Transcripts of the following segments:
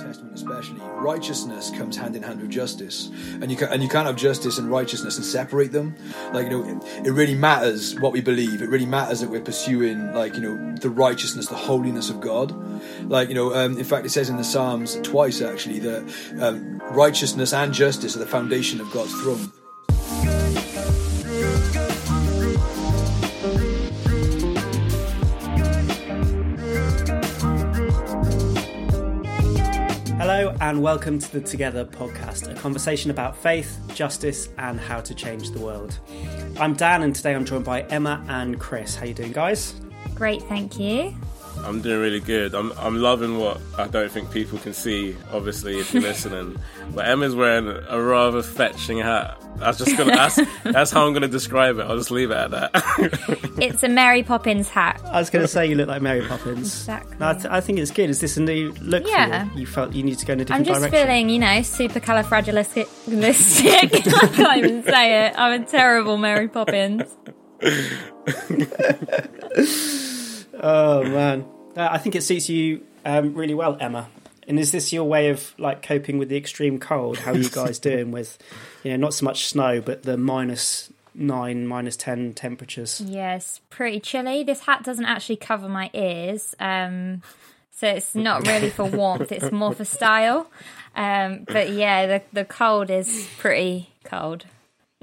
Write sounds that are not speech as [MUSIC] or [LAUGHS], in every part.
Testament especially, righteousness comes hand in hand with justice, and you can, and you can't have justice and righteousness and separate them. Like you know, it, it really matters what we believe. It really matters that we're pursuing like you know the righteousness, the holiness of God. Like you know, um, in fact, it says in the Psalms twice actually that um, righteousness and justice are the foundation of God's throne. And welcome to the Together podcast, a conversation about faith, justice, and how to change the world. I'm Dan, and today I'm joined by Emma and Chris. How you doing, guys? Great, thank you. I'm doing really good. I'm I'm loving what I don't think people can see, obviously, if you're [LAUGHS] listening. But Emma's wearing a rather fetching hat. That's just gonna that's [LAUGHS] that's how I'm gonna describe it. I'll just leave it at that. [LAUGHS] it's a Mary Poppins hat. I was going to say you look like Mary Poppins. Exactly. No, I, th- I think it's good. Is this a new look Yeah. for you? You felt you need to go in a I'm different just direction. feeling, you know, supercalifragilistic. I can't even say it. I'm a terrible Mary Poppins. Oh man, uh, I think it suits you um, really well, Emma. And is this your way of like coping with the extreme cold? How are you guys [LAUGHS] doing with, you know, not so much snow, but the minus nine, minus ten temperatures? Yes, pretty chilly. This hat doesn't actually cover my ears, um, so it's not really for warmth. It's more for style. Um, but yeah, the the cold is pretty cold.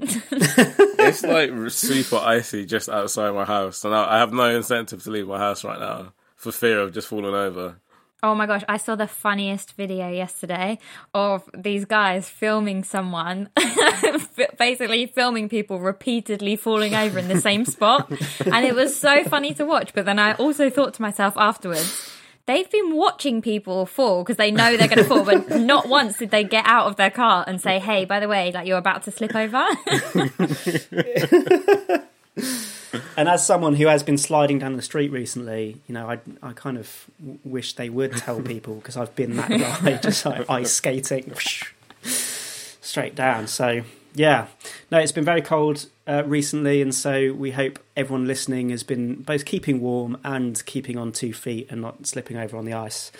[LAUGHS] it's like super icy just outside my house, and I I have no incentive to leave my house right now for fear of just falling over. Oh my gosh, I saw the funniest video yesterday of these guys filming someone, [LAUGHS] basically filming people repeatedly falling over in the same spot. And it was so funny to watch. But then I also thought to myself afterwards, they've been watching people fall because they know they're going to fall. But [LAUGHS] not once did they get out of their car and say, hey, by the way, like you're about to slip over. [LAUGHS] And as someone who has been sliding down the street recently, you know, I I kind of wish they would tell people because I've been that guy, [LAUGHS] just like ice skating straight down. So yeah, no, it's been very cold uh, recently, and so we hope everyone listening has been both keeping warm and keeping on two feet and not slipping over on the ice.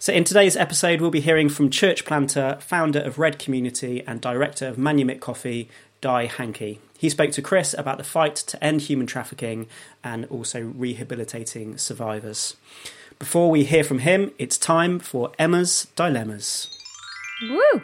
So, in today's episode, we'll be hearing from church planter, founder of Red Community, and director of Manumit Coffee, Dai Hankey. He spoke to Chris about the fight to end human trafficking and also rehabilitating survivors. Before we hear from him, it's time for Emma's Dilemmas. Woo!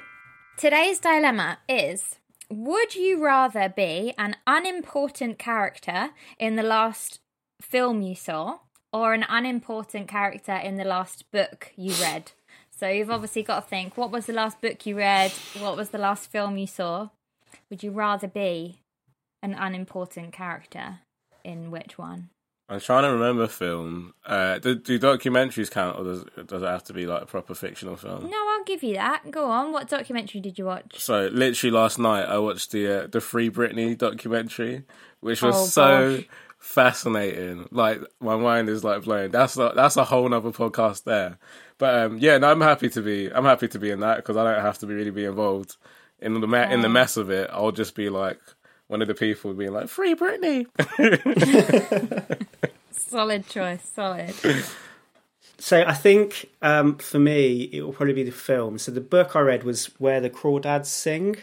Today's dilemma is Would you rather be an unimportant character in the last film you saw or an unimportant character in the last book you read? So you've obviously got to think what was the last book you read? What was the last film you saw? Would you rather be an unimportant character in which one? I'm trying to remember a film. Uh, do, do documentaries count, or does, does it have to be like a proper fictional film? No, I'll give you that. Go on. What documentary did you watch? So literally last night I watched the uh, the Free Britney documentary, which was Oh, so gosh. fascinating. Like my mind is like blown. That's a, that's a whole nother podcast there. But um, yeah, no, I'm happy to be. I'm happy to be in that because I don't have to be really be involved in the me- in the mess of it. I'll just be like one of the people being like Free Britney. [LAUGHS] Solid choice. Solid. So I think um, for me it will probably be the film. So the book I read was Where the Crawdads Sing,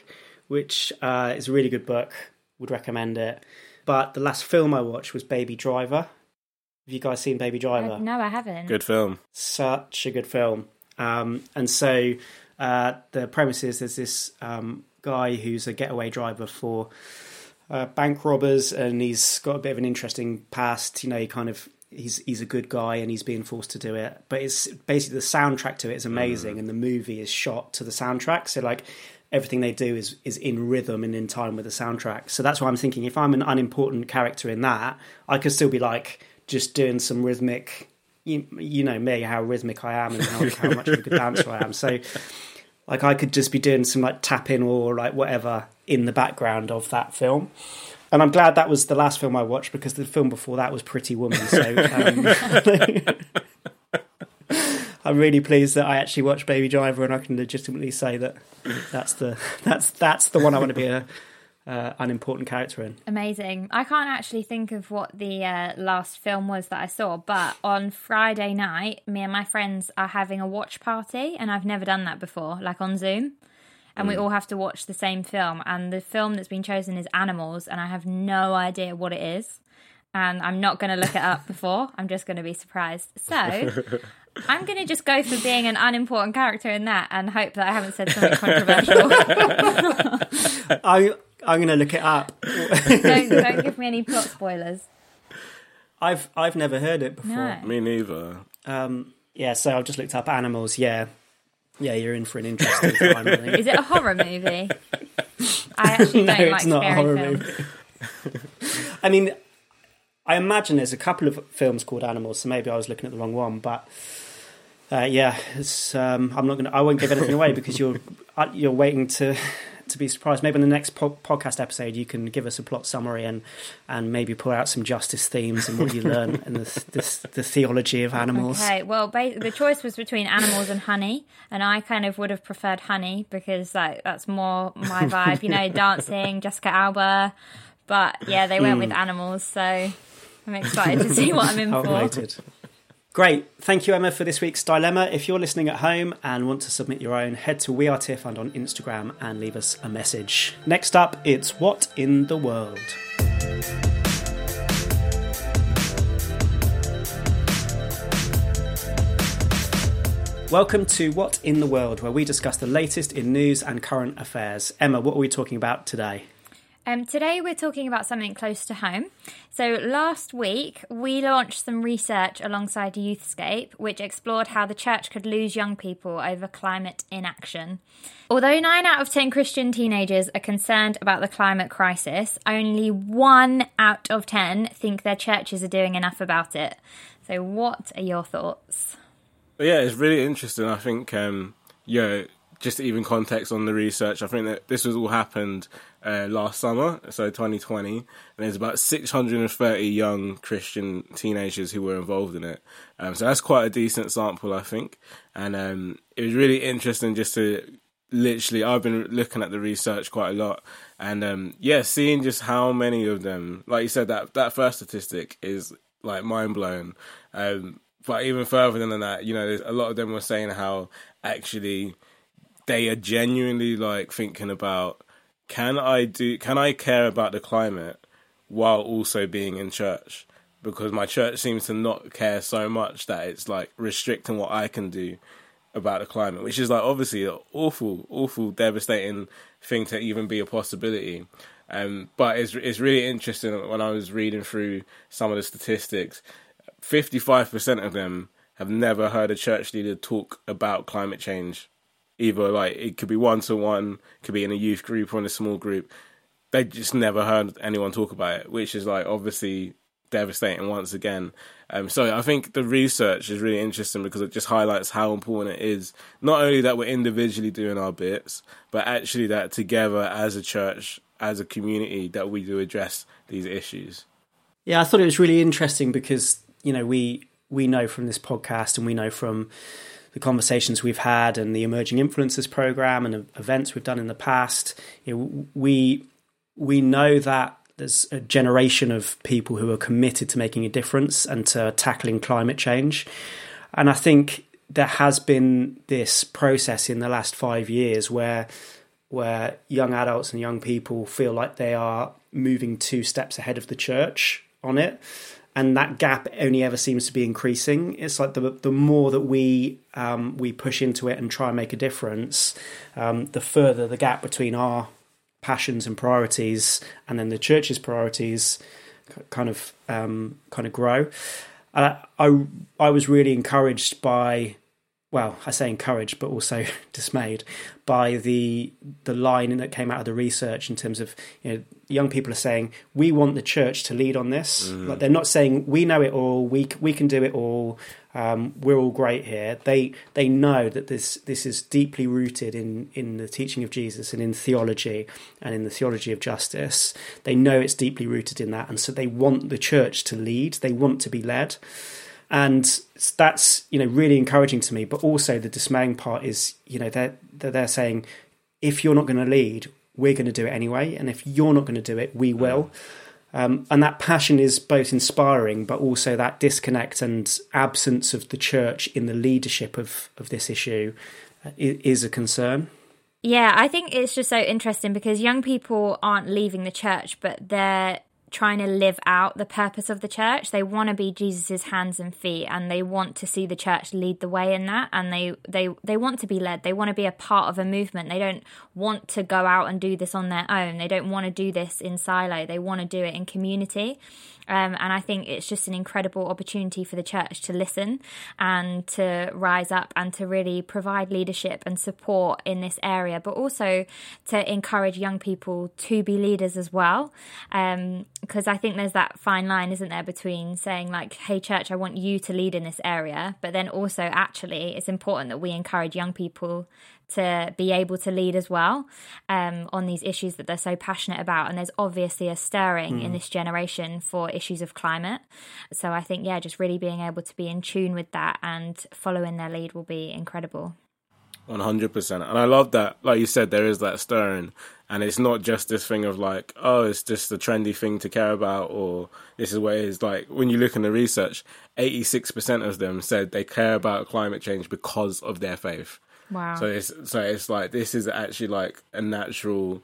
which uh, is a really good book. Would recommend it. But the last film I watched was Baby Driver. Have you guys seen Baby Driver? no, I haven't. Good film. Such a good film. Um, and so uh, the premise is there's this um, guy who's a getaway driver for uh, bank robbers, and he's got a bit of an interesting past. You know, he kind of he's he's a good guy, and he's being forced to do it. But it's basically the soundtrack to it is amazing, and the movie is shot to the soundtrack. So like everything they do is is in rhythm and in time with the soundtrack. So that's why I'm thinking if I'm an unimportant character in that, I could still be like just doing some rhythmic. You, you know me, how rhythmic I am, and how, how much of a good dancer I am. So, [LAUGHS] like, I could just be doing some like tapping or like whatever in the background of that film. And I'm glad that was the last film I watched because the film before that was Pretty Woman. So [LAUGHS] um, [LAUGHS] I'm really pleased that I actually watched Baby Driver, and I can legitimately say that that's the that's that's the one I want to be a uh, important character in. Amazing. I can't actually think of what the uh, last film was that I saw, but on Friday night, me and my friends are having a watch party, and I've never done that before, like on Zoom. And we all have to watch the same film. And the film that's been chosen is Animals, and I have no idea what it is. And I'm not going to look it up [LAUGHS] before. I'm just going to be surprised. So [LAUGHS] I'm going to just go for being an unimportant character in that and hope that I haven't said something controversial. [LAUGHS] I I'm going to look it up. [LAUGHS] don't, don't give me any plot spoilers. I've I've never heard it before. No. Me neither. Um, yeah, so I've just looked up animals. Yeah, yeah, you're in for an interesting [LAUGHS] time. I think. Is it a horror movie? I actually [LAUGHS] no, don't like it's not a scary horror films. movie. I mean, I imagine there's a couple of films called Animals, so maybe I was looking at the wrong one. But uh, yeah, it's, um, I'm not going. to I won't give anything away because you're uh, you're waiting to to be surprised. Maybe in the next po- podcast episode, you can give us a plot summary and and maybe pull out some justice themes and what you learn [LAUGHS] and the, the the theology of animals. Okay, well, ba- the choice was between animals and honey, and I kind of would have preferred honey because like that's more my [LAUGHS] vibe. You know, dancing, Jessica Alba. But yeah, they went with Hmm. animals, so I'm excited to see what I'm in for. Great. Thank you, Emma, for this week's dilemma. If you're listening at home and want to submit your own, head to We Are Tearfund on Instagram and leave us a message. Next up, it's What in the World? Welcome to What in the World, where we discuss the latest in news and current affairs. Emma, what are we talking about today? Um, today we're talking about something close to home. So last week we launched some research alongside Youthscape, which explored how the church could lose young people over climate inaction. Although nine out of ten Christian teenagers are concerned about the climate crisis, only one out of ten think their churches are doing enough about it. So, what are your thoughts? Yeah, it's really interesting. I think, um, yeah, just to even context on the research. I think that this was all happened uh, last summer, so 2020, and there's about 630 young Christian teenagers who were involved in it. Um, so that's quite a decent sample, I think. And um, it was really interesting just to literally. I've been looking at the research quite a lot, and um, yeah, seeing just how many of them, like you said, that that first statistic is like mind blowing. Um, but even further than that, you know, there's a lot of them were saying how actually they are genuinely like thinking about can I do can I care about the climate while also being in church? Because my church seems to not care so much that it's like restricting what I can do about the climate, which is like obviously an awful, awful, devastating thing to even be a possibility. Um, but it's it's really interesting when I was reading through some of the statistics. Fifty-five percent of them have never heard a church leader talk about climate change. Either like it could be one to one, could be in a youth group or in a small group. They just never heard anyone talk about it, which is like obviously devastating once again. Um, so I think the research is really interesting because it just highlights how important it is not only that we're individually doing our bits, but actually that together as a church, as a community, that we do address these issues. Yeah, I thought it was really interesting because you know we we know from this podcast and we know from the conversations we've had and the emerging influencers program and events we've done in the past. You know, we we know that there's a generation of people who are committed to making a difference and to tackling climate change, and I think there has been this process in the last five years where where young adults and young people feel like they are moving two steps ahead of the church on it and that gap only ever seems to be increasing. It's like the the more that we um, we push into it and try and make a difference um, the further the gap between our passions and priorities and then the church's priorities kind of um, kind of grow. Uh, I I was really encouraged by well, I say encouraged, but also [LAUGHS] dismayed by the the line that came out of the research in terms of you know young people are saying we want the church to lead on this. Like they're not saying we know it all, we we can do it all, um, we're all great here. They they know that this this is deeply rooted in in the teaching of Jesus and in theology and in the theology of justice. They know it's deeply rooted in that, and so they want the church to lead. They want to be led and that's you know really encouraging to me but also the dismaying part is you know they're they're, they're saying if you're not going to lead we're going to do it anyway. And if you're not going to do it, we will. Um, and that passion is both inspiring, but also that disconnect and absence of the church in the leadership of, of this issue uh, is a concern. Yeah, I think it's just so interesting because young people aren't leaving the church, but they're trying to live out the purpose of the church. They want to be Jesus's hands and feet and they want to see the church lead the way in that and they they they want to be led. They want to be a part of a movement. They don't want to go out and do this on their own. They don't want to do this in silo. They want to do it in community. Um, and I think it's just an incredible opportunity for the church to listen and to rise up and to really provide leadership and support in this area, but also to encourage young people to be leaders as well. Because um, I think there's that fine line, isn't there, between saying, like, hey, church, I want you to lead in this area, but then also actually it's important that we encourage young people to be able to lead as well um, on these issues that they're so passionate about. And there's obviously a stirring mm. in this generation for issues of climate. So I think, yeah, just really being able to be in tune with that and following their lead will be incredible. 100%. And I love that, like you said, there is that stirring. And it's not just this thing of like, oh, it's just a trendy thing to care about, or this is what it is. Like, when you look in the research, 86% of them said they care about climate change because of their faith. Wow. So it's so it's like this is actually like a natural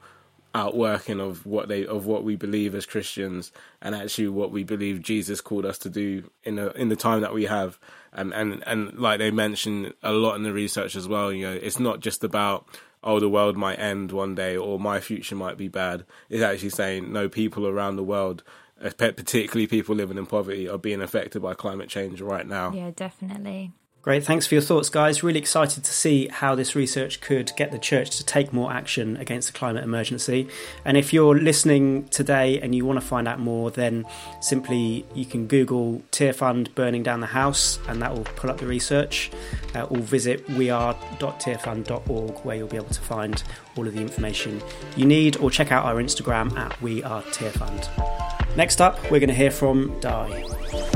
outworking of what they of what we believe as Christians and actually what we believe Jesus called us to do in the in the time that we have. And and and like they mentioned a lot in the research as well you know it's not just about oh the world might end one day or my future might be bad. It's actually saying no people around the world uh, particularly people living in poverty are being affected by climate change right now. Yeah definitely Great, thanks for your thoughts, guys. Really excited to see how this research could get the church to take more action against the climate emergency. And if you're listening today and you want to find out more, then simply you can Google Tearfund burning down the house, and that will pull up the research. Uh, or visit weare.tearfund.org, where you'll be able to find all of the information you need, or check out our Instagram at wearetearfund. Next up, we're going to hear from Dai.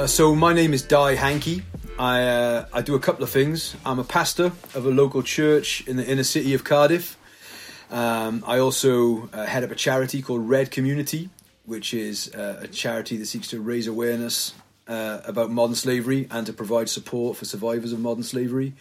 Uh, so my name is Dai Hankey. I uh, I do a couple of things. I'm a pastor of a local church in the inner city of Cardiff. Um, I also uh, head up a charity called Red Community, which is uh, a charity that seeks to raise awareness uh, about modern slavery and to provide support for survivors of modern slavery.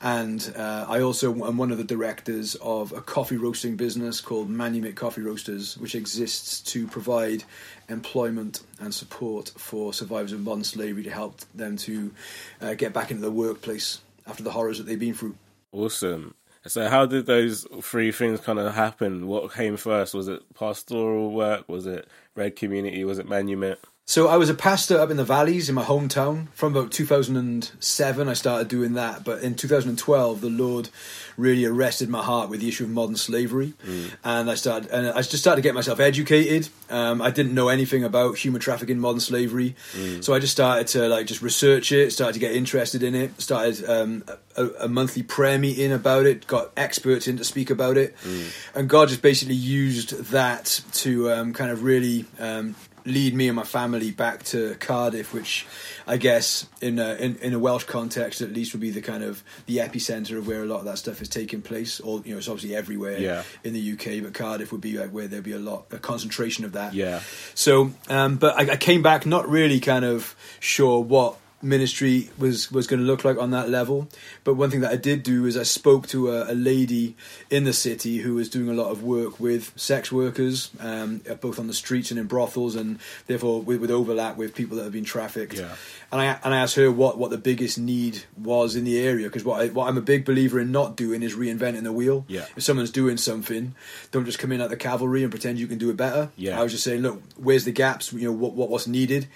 And uh, I also am one of the directors of a coffee roasting business called Manumit Coffee Roasters, which exists to provide employment and support for survivors of modern slavery to help them to uh, get back into the workplace after the horrors that they've been through. Awesome. So, how did those three things kind of happen? What came first? Was it pastoral work? Was it Red Community? Was it Manumit? So I was a pastor up in the valleys in my hometown from about 2007. I started doing that, but in 2012, the Lord really arrested my heart with the issue of modern slavery, mm. and I started and I just started to get myself educated. Um, I didn't know anything about human trafficking, modern slavery, mm. so I just started to like just research it, started to get interested in it, started um, a, a, monthly prayer meeting about it, got experts in to speak about it, mm. and God just basically used that to um, kind of really um, lead me and my family back to Cardiff, which I guess in a, in, in a Welsh context at least would be the kind of the epicenter of where a lot of that stuff is taking place. Or you know, it's obviously everywhere yeah. in the UK, but Cardiff would be like where there'd be a lot a concentration of that. Yeah. So, um, but I, I came back not really kind of sure what ministry was was going to look like on that level. But one thing that I did do is I spoke to a, a lady in the city who was doing a lot of work with sex workers, um, both on the streets and in brothels, and therefore with, with overlap with people that have been trafficked. Yeah. And I and I asked her what, what the biggest need was in the area because what I, what I'm a big believer in not doing is reinventing the wheel. Yeah. If someone's doing something, don't just come in at the cavalry and pretend you can do it better. Yeah. I was just saying, look, where's the gaps? You know, what what what's needed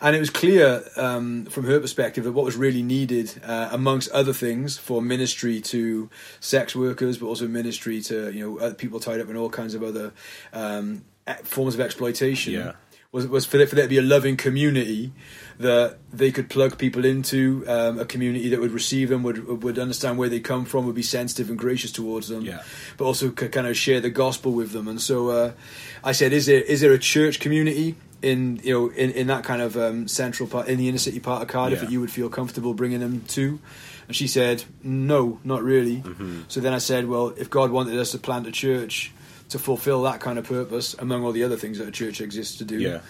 and it was clear um, from her perspective that what was really needed, uh, amongst other things, for ministry to sex workers, but also ministry to you know people tied up in all kinds of other um, forms of exploitation, yeah. was was for there, for there to be a loving community that they could plug people into um, a community that would receive them, would would understand where they come from, would be sensitive and gracious towards them, yeah. but also could kind of share the gospel with them. And so uh, I said, "Is there is there a church community in you know in, in that kind of um, central part in the inner city part of Cardiff Yeah. that you would feel comfortable bringing them to? And she said, no, not really. Mm-hmm. So then I said, well, if God wanted us to plant a church to fulfill that kind of purpose, among all the other things that a church exists to do, Yeah.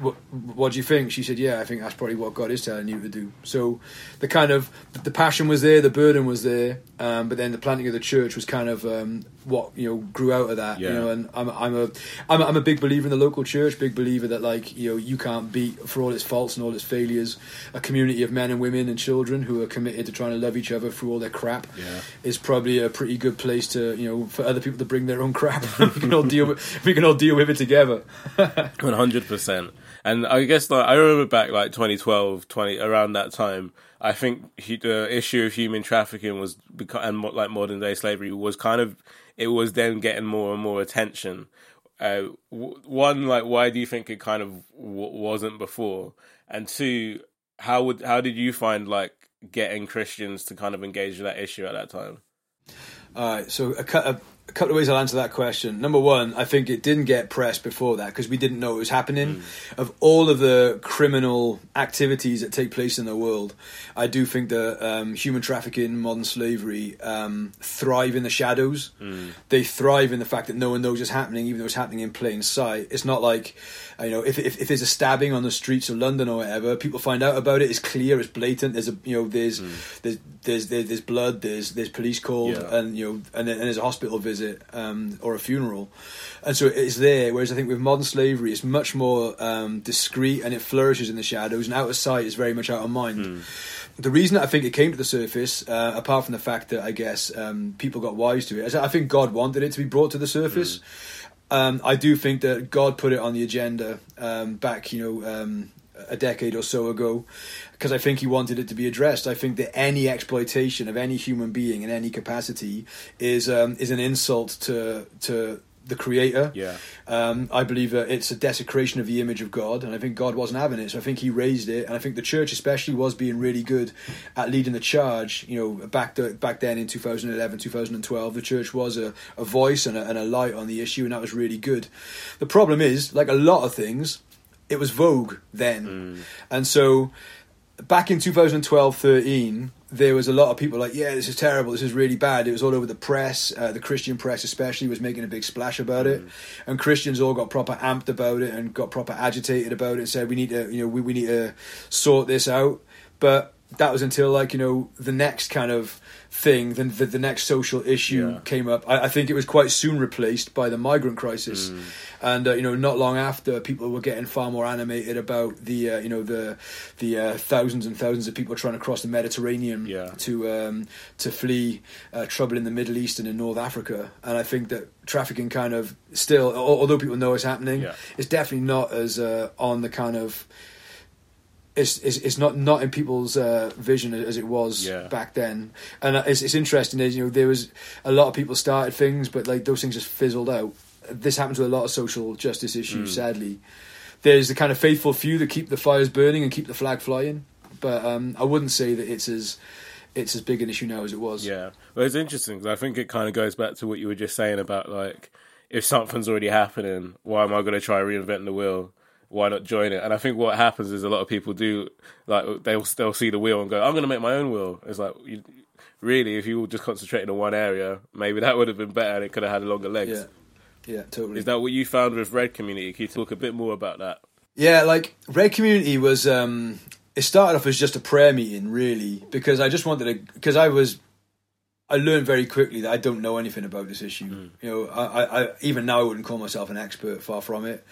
What, what do you think? She said, yeah, I think that's probably what God is telling you to do. So the kind of the passion was there, the burden was there, um, but then the planting of the church was kind of um, what you know grew out of that. You know, and I'm I'm a I'm a, I'm a big believer in the local church, big believer that like you know you can't beat for all its faults and all its failures a community of men and women and children who are committed to trying to love each other through all their crap. Yeah. is probably a pretty good place to you know for other people to bring their own crap. [LAUGHS] we can all deal with we can all deal with it together. [LAUGHS] One hundred percent. And I guess like I remember back like 2012, 20 around that time. I think he, the issue of human trafficking was and like modern day slavery was kind of it was then getting more and more attention. Uh, one, like, why do you think it kind of wasn't before? And two, how would how did you find like getting Christians to kind of engage with that issue at that time? Right, so a, a, a couple of ways I'll answer that question. Number one, I think it didn't get pressed before that because we didn't know it was happening. Of all of the criminal activities that take place in the world, I do think that um, human trafficking, modern slavery, um, thrive in the shadows. They thrive in the fact that no one knows it's happening, even though it's happening in plain sight. It's not like you know, if, if if there's a stabbing on the streets of London or whatever, people find out about it. It's clear, it's blatant. There's a you know, there's there's, there's there's there's blood. There's there's police called, Yeah. and you know, and, and there's a hospital visit um, or a funeral, and so it's there. Whereas I think with modern slavery, it's much more um, discreet and it flourishes in the shadows, and out of sight is very much out of mind. The reason I think it came to the surface, uh, apart from the fact that I guess um, people got wise to it, is I think God wanted it to be brought to the surface. Um, I do think that God put it on the agenda um, back, you know, um, a decade or so ago, because I think He wanted it to be addressed. I think that any exploitation of any human being in any capacity is um, is an insult to to the Creator. Yeah. Um, I believe that it's a desecration of the image of God, and I think God wasn't having it. So I think He raised it, and I think the church, especially, was being really good at leading the charge. You know, back the, back then in 2011, 2012, the church was a, a voice and a, and a light on the issue, and that was really good. The problem is, like a lot of things, it was vogue then, and so back in 2012 13 there was a lot of people like yeah this is terrible. This is really bad. It was all over the press uh, the christian press especially was making a big splash about it. And christians all got proper amped about it and got proper agitated about it and said we need to you know we, we need to sort this out. But that was until like you know the next kind of thing the, the, the next social issue Yeah. came up I, I think it was quite soon replaced by the migrant crisis and uh, you know not long after people were getting far more animated about the uh, you know the the uh, thousands and thousands of people trying to cross the Mediterranean Yeah. to um, to flee uh, trouble in the Middle East and in North Africa and I think that trafficking kind of still although people know it's happening Yeah. it's definitely not as uh, on the kind of it's, it's, it's not not in people's uh, vision as it was Yeah. back then, and uh, it's, it's interesting. Is you know there was a lot of people started things, but like those things just fizzled out. This happens with a lot of social justice issues. Sadly, there's the kind of faithful few that keep the fires burning and keep the flag flying, but um, I wouldn't say that it's as it's as big an issue now as it was. Yeah, well, it's interesting because I think it kind of goes back to what you were just saying about like if something's already happening, why am I going to try reinvent the wheel? Why not join it? And I think what happens is a lot of people do like they'll they'll see the wheel and go, I'm going to make my own wheel. It's like you, really, if you were just concentrating on one area, maybe that would have been better and it could have had longer legs. Yeah, yeah, totally. Is that what you found with Red Community? Can you talk a bit more about that? Yeah, like Red Community was. um It started off as just a prayer meeting, really, because I just wanted to. Because I was, I learned very quickly that I don't know anything about this issue. You know, I, I, I even now I wouldn't call myself an expert, far from it.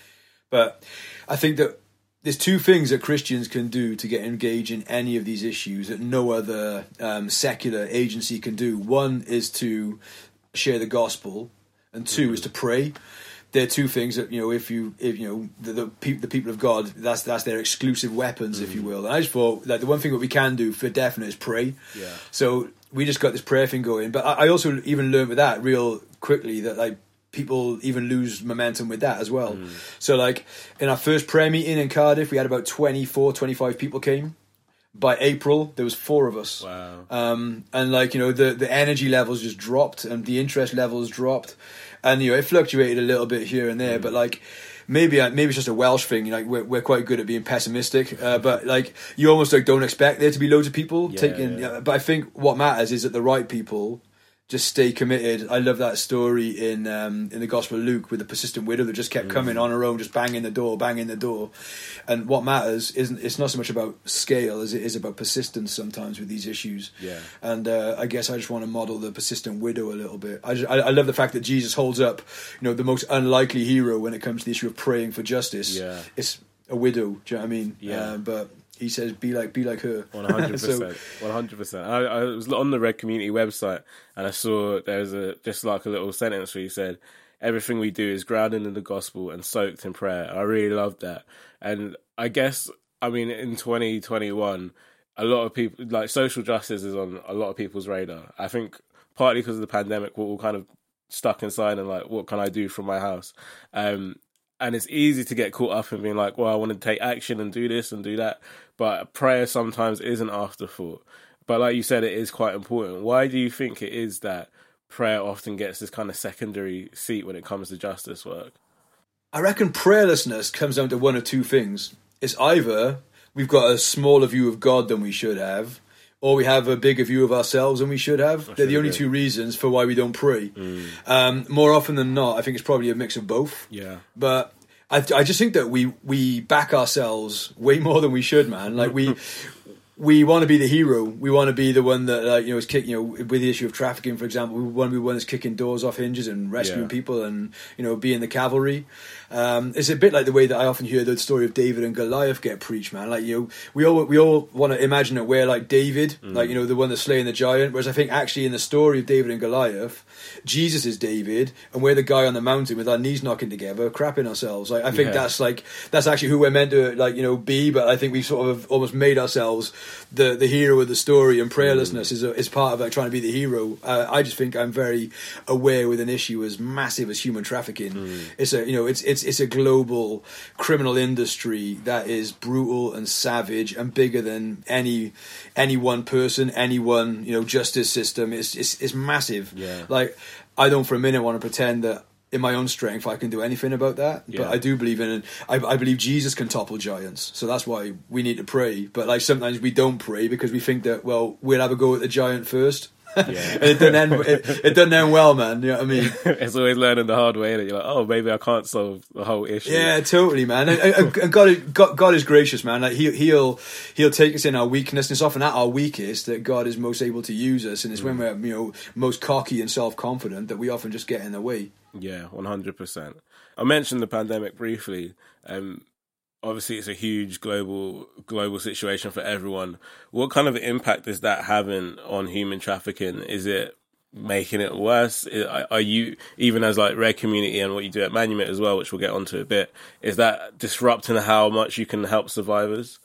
But I think that there's two things that Christians can do to get engaged in any of these issues that no other um, secular agency can do. One is to share the gospel, and 2 is to pray. There are two things that you know. If you, if you know, the the, peop the people of God, that's that's their exclusive weapons, if you will. And I just thought like the one thing that we can do for definite is pray. Yeah. So we just got this prayer thing going. But I, I also even learned with that real quickly that like people even lose momentum with that as well. So like in our first prayer meeting in Cardiff, we had about 24, 25 people came. By April, there was four of us. Wow. Um, and like you know, the the energy levels just dropped, and the interest levels dropped, and you know it fluctuated a little bit here and there. But like, maybe maybe it's just a Welsh thing. Like we're we're quite good at being pessimistic, uh, but like you almost like don't expect there to be loads of people Yeah, taking. yeah. But I think what matters is that the right people just stay committed. I love that story in um, in the Gospel of Luke with the persistent widow that just kept coming on her own, just banging the door, banging the door. And what matters isn't it's not so much about scale as it is about persistence sometimes with these issues. Yeah. And uh, I guess I just want to model the persistent widow a little bit. I, just, I I love the fact that Jesus holds up, you know, the most unlikely hero when it comes to the issue of praying for justice. Yeah. It's a widow. Do you know what I mean? Yeah. Uh, but he says, "Be like, be like her." [LAUGHS] One hundred percent, one hundred percent. I I was on the Red Community website and I saw there was a just like a little sentence where he said, "Everything we do is grounded in the gospel and soaked in prayer." I really loved that, and I guess I mean in twenty twenty one, a lot of people like social justice is on a lot of people's radar. I think partly because of the pandemic, we're all kind of stuck inside and like, what can I do from my house? Um, and it's easy to get caught up in being like, well, I want to take action and do this and do that. But prayer sometimes is an afterthought. But like you said, it is quite important. Why do you think it is that prayer often gets this kind of secondary seat when it comes to justice work? I reckon prayerlessness comes down to one of two things. It's either we've got a smaller view of God than we should have, or we have a bigger view of ourselves than we should have. They're the only two reasons for why we don't pray. Um, more often than not, I think it's probably a mix of both. Yeah. But I, I just think that we we back ourselves way [LAUGHS] more than we should, man. Like we. [LAUGHS] We want to be the hero. We want to be the one that, like, you know, is kicking. You know, with the issue of trafficking, for example, we want to be one that's kicking doors off hinges and rescuing Yeah. people, and you know, being the cavalry. Um, it's a bit like the way that I often hear the story of David and Goliath get preached, man. Like you, know, we all we all want to imagine that we're like David, like you know, the one that's slaying the giant. Whereas I think actually in the story of David and Goliath, Jesus is David, and we're the guy on the mountain with our knees knocking together, crapping ourselves. Like I think Yeah. that's like that's actually who we're meant to like you know be. But I think we sort of almost made ourselves the the hero of the story, and prayerlessness is a, is part of like trying to be the hero. Uh, I just think I'm very aware with an issue as massive as human trafficking. It's a you know it's it's it's a global criminal industry that is brutal and savage and bigger than any any one person, any one you know justice system. It's it's, it's massive. Yeah. Like I don't for a minute want to pretend that in my own strength I can do anything about that. Yeah. But I do believe in it. I, I believe Jesus can topple giants. So that's why we need to pray. But like sometimes we don't pray because we think that well we'll have a go at the giant first. Yeah. it doesn't end. It, it doesn't end well, man. You know what I mean? [LAUGHS] it's always learning the hard way that you're like, oh, maybe I can't solve the whole issue. Yeah, totally, man. And, and, and God, is- God, God is gracious, man. Like he, he'll he'll take us in our weakness, and it's often at our weakest that God is most able to use us, and it's when we're you know most cocky and self confident that we often just get in the way. Yeah, one hundred percent. I mentioned the pandemic briefly. Um, obviously, it's a huge global global situation for everyone. What kind of impact is that having on human trafficking? Is it making it worse? Are you even as like red community and what you do at Manumit as well, which we'll get onto a bit? Is that disrupting how much you can help survivors?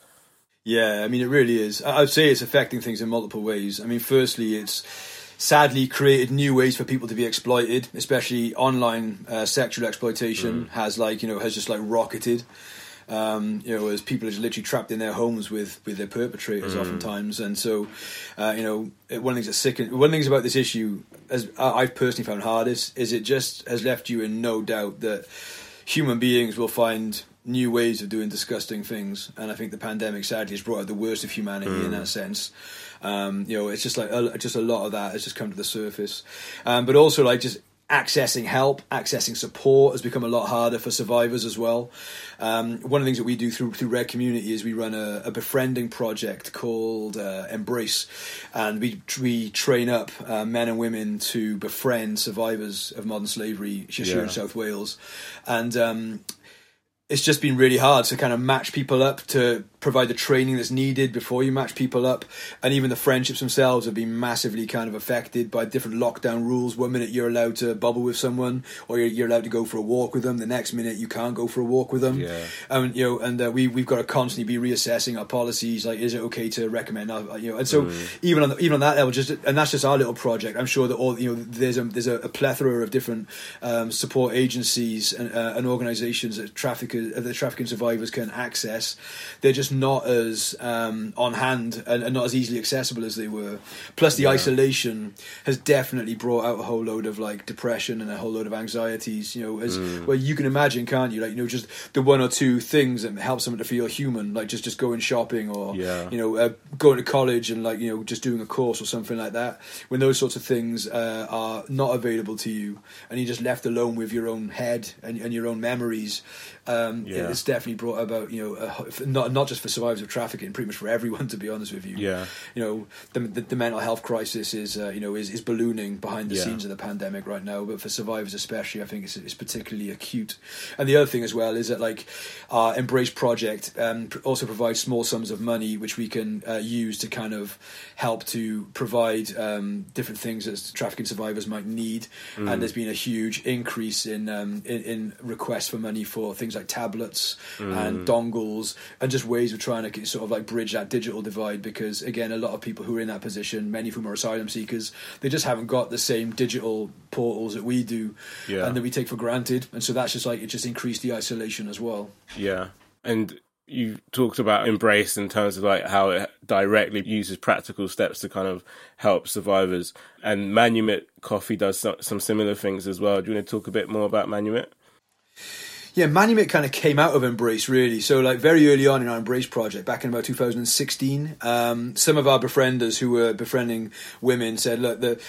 Yeah, I mean, it really is. I'd say it's affecting things in multiple ways. I mean, firstly, it's sadly created new ways for people to be exploited, especially online uh, sexual exploitation has like you know has just like rocketed. Um, you know, as people are just literally trapped in their homes with with their perpetrators, oftentimes, and so uh, you know, one of the things that's sick. One of the things about this issue, as I've personally found hardest, is it just has left you in no doubt that human beings will find new ways of doing disgusting things, and I think the pandemic sadly has brought out the worst of humanity in that sense. Um, you know, it's just like a, just a lot of that has just come to the surface, um, but also like just accessing help, accessing support has become a lot harder for survivors as well. Um, one of the things that we do through through Red Community is we run a, a befriending project called uh, Embrace, and we we train up uh, men and women to befriend survivors of modern slavery here Yeah. in South Wales, and. Um, it's just been really hard to kind of match people up to provide the training that's needed before you match people up. And even the friendships themselves have been massively kind of affected by different lockdown rules. One minute you're allowed to bubble with someone or you're, you're allowed to go for a walk with them. The next minute you can't go for a walk with them. Yeah. and you know and uh, we we've got to constantly be reassessing our policies like is it okay to recommend uh, you know and so even on the, even on that level just and that's just our little project. I'm sure that all you know there's a there's a, a plethora of different um, support agencies and, uh, and organizations that traffickers that trafficking survivors can access. They're just not as um, on hand and, and, not as easily accessible as they were. Plus, the yeah. isolation has definitely brought out a whole load of like depression and a whole load of anxieties. You know, as mm. well you can imagine, can't you? Like you know, just the one or two things that help someone to feel human, like just just going shopping or yeah. you know uh, going to college and like you know just doing a course or something like that. When those sorts of things uh, are not available to you, and you're just left alone with your own head and, and your own memories, um, yeah. it's definitely brought about you know not not just for survivors of trafficking, pretty much for everyone. To be honest with you, yeah, you know the the, the mental health crisis is uh, you know is, is ballooning behind the yeah. scenes of the pandemic right now, but for survivors especially, I think it's, it's particularly acute. And the other thing as well is that like our Embrace project um, also provides small sums of money which we can uh, use to kind of help to provide um, different things that trafficking survivors might need. Mm. And there's been a huge increase in, um, in, in requests for money for things like tablets mm. and dongles and just ways of trying to sort of like bridge that digital divide. Because again, a lot of people who are in that position, many of whom are asylum seekers, they just haven't got the same digital portals that we do yeah. and that we take for granted. And so that's just like it just increased the isolation as well. Yeah, and you talked about embrace in terms of like how it directly uses practical steps to kind of help survivors and manumit coffee does some, some similar things as well do you want to talk a bit more about manumit yeah, Manumit kind of came out of Embrace really. So like very early on in our Embrace project, back in about 2016, um, some of our befrienders who were befriending women said, look, the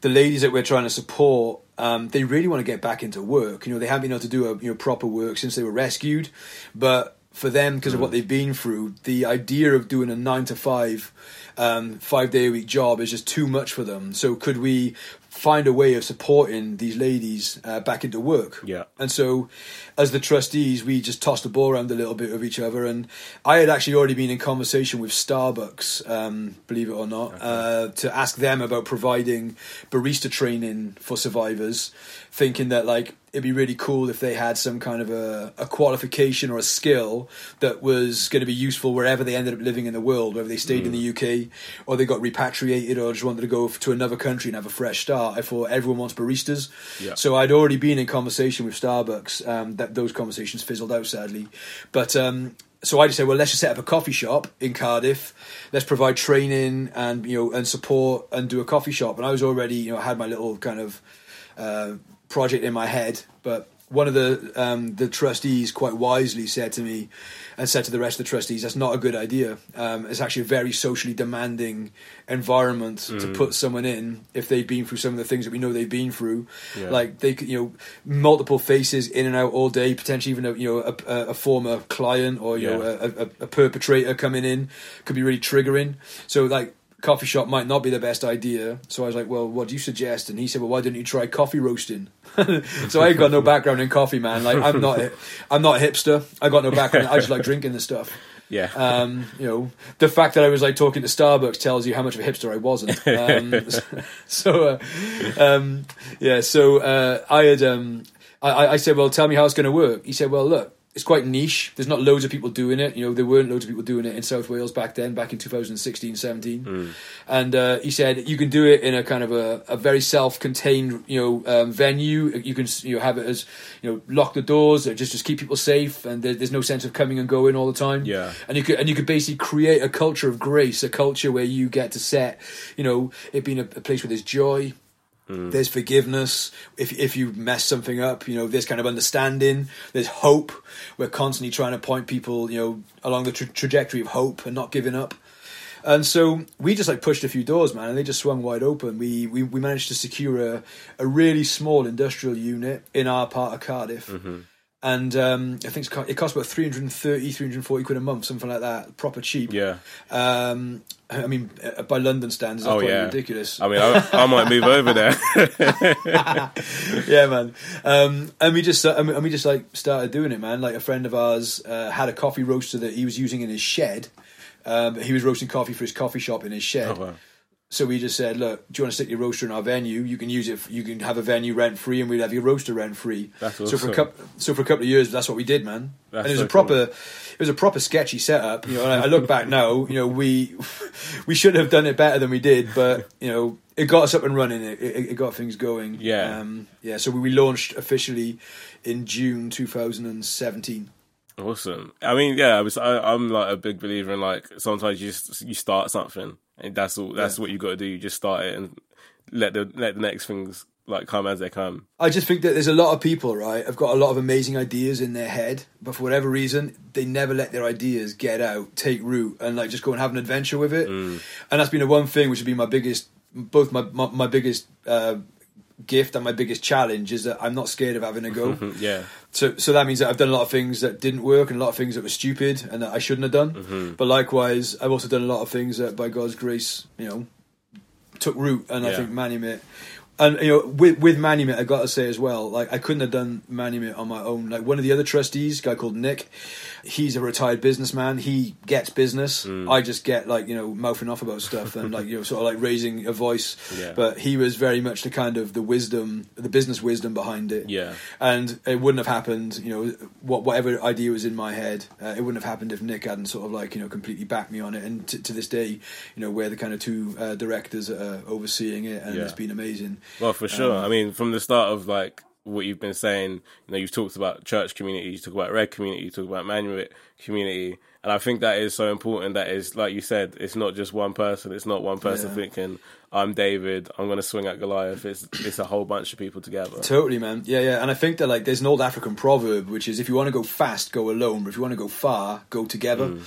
the ladies that we're trying to support, um, they really want to get back into work. You know, they haven't been able to do a you know proper work since they were rescued, but for them because mm. of what mm. they've been through, the idea of doing a nine to five, um, five day a week job is just too much for them. So could we find a way of supporting these ladies uh, back into work. Yeah. And so, as the trustees, we just tossed the ball around a little bit with each other. And I had actually already been in conversation with Starbucks, um, believe it or not, okay. uh, to ask them about providing barista training for survivors, thinking that like it'd be really cool if they had some kind of a, a qualification or a skill that was going to be useful wherever they ended up living in the world, whether they stayed mm. in the UK or they got repatriated or just wanted to go to another country and have a fresh start. I thought everyone wants baristas. Yeah. So I'd already been in conversation with Starbucks. Um, that those conversations fizzled out sadly, but. Um, so I just said, well, let's just set up a coffee shop in Cardiff. Let's provide training and you know and support and do a coffee shop. And I was already you know had my little kind of uh, project in my head, but one of the um, the trustees quite wisely said to me and said to the rest of the trustees, "That's not a good idea. Um, it's actually a very socially demanding environment mm. to put someone in if they've been through some of the things that we know they've been through. Yeah. Like they, could, you know, multiple faces in and out all day, potentially even a you know a, a former client or you yeah. know a, a, a perpetrator coming in could be really triggering. So like." Coffee shop might not be the best idea. So I was like, well, what do you suggest? And he said, well, why didn't you try coffee roasting? [LAUGHS] so I got no background in coffee, man. Like I'm not, I'm not a hipster. I got no background. I just like drinking the stuff. Yeah. Um, you know, the fact that I was like talking to Starbucks tells you how much of a hipster I wasn't. [LAUGHS] Um, [LAUGHS] so, uh, um, yeah. So uh, I had, um, I, I said, well, tell me how it's going to work. He said, well, look, it's quite niche. There's not loads of people doing it. You know, there weren't loads of people doing it in South Wales back then, back in 2016, 17. Mm. And uh, he said you can do it in a kind of a, a very self-contained, you know, um, venue. You can you know have it as you know lock the doors, or just just keep people safe, and there, there's no sense of coming and going all the time. Yeah. And you could and you could basically create a culture of grace, a culture where you get to set, you know, it being a, a place where there's joy, Mm. There's forgiveness if if you mess something up. You know, there's kind of understanding. There's hope. We're constantly trying to point people, you know, along the tra- trajectory of hope and not giving up. And so we just like pushed a few doors, man, and they just swung wide open. We we, we managed to secure a, a really small industrial unit in our part of Cardiff. Mm-hmm and um, I think it costs about 330, 340 quid a month, something like that, proper cheap. Yeah. Um, I mean, uh, by London standards, that's oh, yeah. ridiculous. I mean, I, I, might move over there. [LAUGHS] yeah, man. Um, and we just, uh, and we just like started doing it, man. Like a friend of ours uh, had a coffee roaster that he was using in his shed. Um, he was roasting coffee for his coffee shop in his shed. Oh, wow. So we just said, look, do you want to stick your roaster in our venue? You can use it. You can have a venue rent free, and we'd have your roaster rent free. That's awesome. So for a couple, so for a couple of years, that's what we did, man. That's and it was so a proper, cool. it was a proper sketchy setup. You know, I look back now, you know, we [LAUGHS] we should have done it better than we did, but you know, it got us up and running. It, it, it got things going. Yeah, um, yeah. So we launched officially in June 2017. Awesome. I mean, yeah, I was. I, I'm like a big believer in like sometimes you just you start something and that's all. That's Yeah. what you got to do. You just start it and let the let the next things like come as they come. I just think that there's a lot of people, right, have got a lot of amazing ideas in their head, but for whatever reason, they never let their ideas get out, take root, and like just go and have an adventure with it. And that's been the one thing which has been my biggest, both my my, my biggest uh, gift and my biggest challenge is that I'm not scared of having a go. [LAUGHS] Yeah. So, so that means that I've done a lot of things that didn't work and a lot of things that were stupid and that I shouldn't have done. Mm-hmm. But likewise, I've also done a lot of things that, by God's grace, you know, took root. And I think Manumit, and you know, with with Manumit, I got to say as well, like I couldn't have done Manumit on my own. Like one of the other trustees, a guy called Nick, he's a retired businessman. He gets business. I just get like you know mouthing off about stuff and like you know sort of like raising a voice. Yeah. But he was very much the kind of the wisdom, the business wisdom behind it Yeah. and it wouldn't have happened. You know, what whatever idea was in my head, uh, it wouldn't have happened if Nick hadn't sort of like you know completely backed me on it. And t- to this day, you know, we're the kind of two uh, directors that are overseeing it, and Yeah. it's been amazing. Well, for sure. Um, I mean, from the start of like what you've been saying, you know, you've talked about church community, you talk about red community, you talk about Manumit community, and I think that is so important. That is, like you said, it's not just one person. It's not one person Yeah. thinking, "I'm David, I'm going to swing at Goliath." It's it's a whole bunch of people together. Totally, man. Yeah, yeah. And I think that like there's an old African proverb which is if you want to go fast, go alone. But if you want to go far, go together.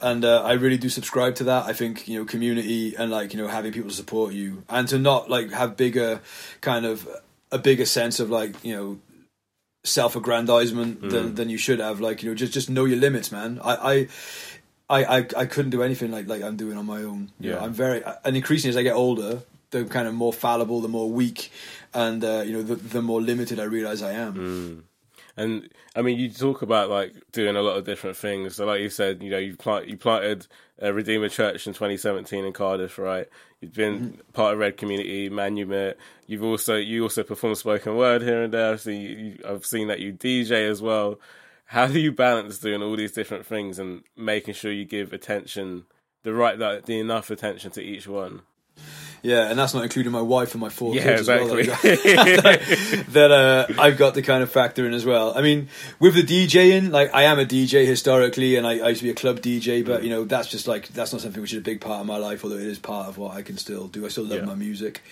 And uh, I really do subscribe to that. I think you know community and like you know having people to support you and to not like have bigger kind of a bigger sense of like you know self-aggrandizement than, than you should have. Like you know just just know your limits, man. I. I I, I, I couldn't do anything like, like I'm doing on my own. You know, Yeah. I'm very and increasingly as I get older, the kind of more fallible, the more weak, and uh, you know the, the more limited I realize I am. And I mean, you talk about like doing a lot of different things. So, like you said, you know, you plant you planted a Redeemer Church in 2017 in Cardiff, right? You've been mm-hmm. part of Red Community, Manumit. You've also you also perform spoken word here and there. So you, you, I've seen that you DJ as well. How do you balance doing all these different things and making sure you give attention, the right, the enough attention to each one? Yeah, and that's not including my wife and my four Yeah, kids as well. that, [LAUGHS] that uh, I've got to kind of factor in as well. I mean, with the DJing, like I am a DJ historically, and I, I used to be a club DJ, but you know that's just like that's not something which is a big part of my life. Although it is part of what I can still do. I still love Yeah. my music.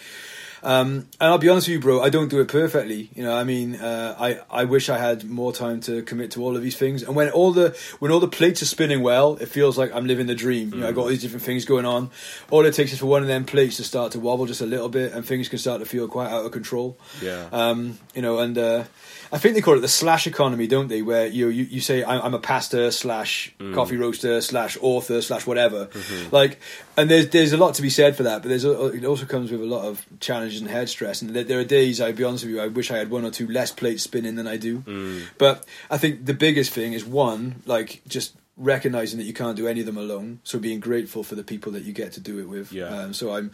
Um, and I'll be honest with you, bro. I don't do it perfectly. You know, I mean, uh, I I wish I had more time to commit to all of these things. And when all the when all the plates are spinning well, it feels like I'm living the dream. You know, I got all these different things going on. All it takes is for one of them plates to start to wobble just a little bit, and things can start to feel quite out of control. Yeah. Um, you know, and uh, I think they call it the slash economy, don't they? Where you you, you say I'm, I'm a pastor slash mm. coffee roaster slash author slash whatever. Mm-hmm. Like, and there's there's a lot to be said for that, but there's a, it also comes with a lot of challenges and head stress. And there, there are days, I'll be honest with you, I wish I had one or two less plates spinning than I do. Mm. But I think the biggest thing is one, like just recognizing that you can't do any of them alone. So being grateful for the people that you get to do it with. Yeah. Um, so I'm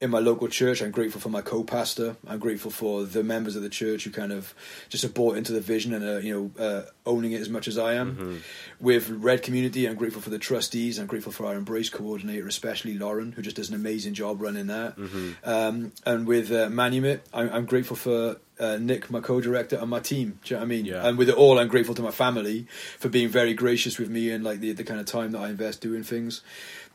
in my local church. I'm grateful for my co-pastor. I'm grateful for the members of the church who kind of just are bought into the vision and are, you know uh, owning it as much as I am. With Red Community, I'm grateful for the trustees. I'm grateful for our Embrace coordinator, especially Lauren, who just does an amazing job running that. Um, and with uh, Manumit, I'm, I'm grateful for. Uh, Nick, my co-director, and my team. Do you know what I mean? Yeah. And with it all, I'm grateful to my family for being very gracious with me and like the the kind of time that I invest doing things,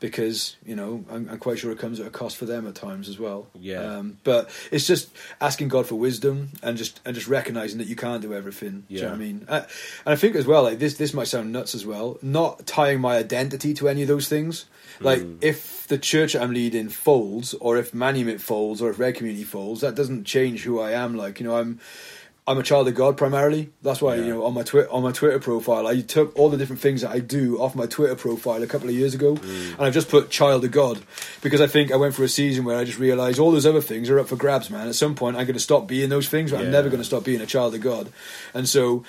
because you know I'm, I'm quite sure it comes at a cost for them at times as well. Yeah. Um, but it's just asking God for wisdom and just and just recognizing that you can't do everything. Do you know what I mean? Uh, and I think as well, like this this might sound nuts as well. Not tying my identity to any of those things. Like Mm. if the church I'm leading folds, or if Manumit folds, or if Red Community folds, that doesn't change who I am. Like you know, I'm I'm a child of God primarily. That's why Yeah. you know on my Twitter on my Twitter profile, I took all the different things that I do off my Twitter profile a couple of years ago, Mm. and I've just put child of God because I think I went through a season where I just realised all those other things are up for grabs, man. At some point, I'm going to stop being those things, but I'm never going to stop being a child of God. And so,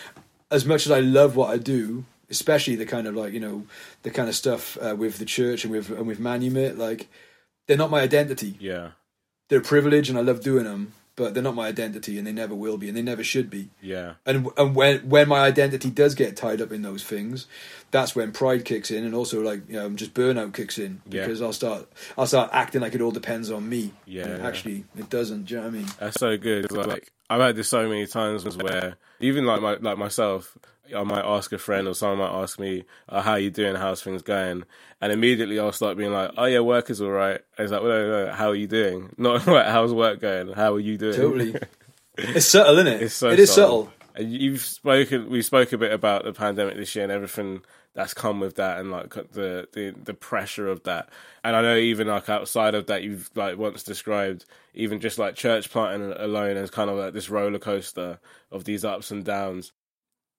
as much as I love what I do, especially the kind of like you know the kind of stuff uh, with the church and with and with Manumit, like they're not my identity Yeah. they're a privilege and I love doing them, but they're not my identity and they never will be and they never should be. Yeah. And and when when my identity does get tied up in those things, that's when pride kicks in and also like you know, just burnout kicks in Yeah. because I'll start I'll start acting like it all depends on me. Yeah, yeah. actually it doesn't. Do you know what I mean? That's so good. Like I've had this so many times where even like my like myself, I might ask a friend or someone might ask me, oh, "How you doing? How's things going?" And immediately I'll start being like, "Oh yeah, work is all right." And it's like, well, no, no, "How are you doing?" [LAUGHS] Not like, "How's work going?" How are you doing? Totally. [LAUGHS] it's subtle, isn't it? It's so it is subtle. subtle. And you've spoken. We spoke a bit about the pandemic this year and everything that's come with that, and like the the the pressure of that. And I know even like outside of that, you've like once described even just like church planting alone as kind of like this roller coaster of these ups and downs.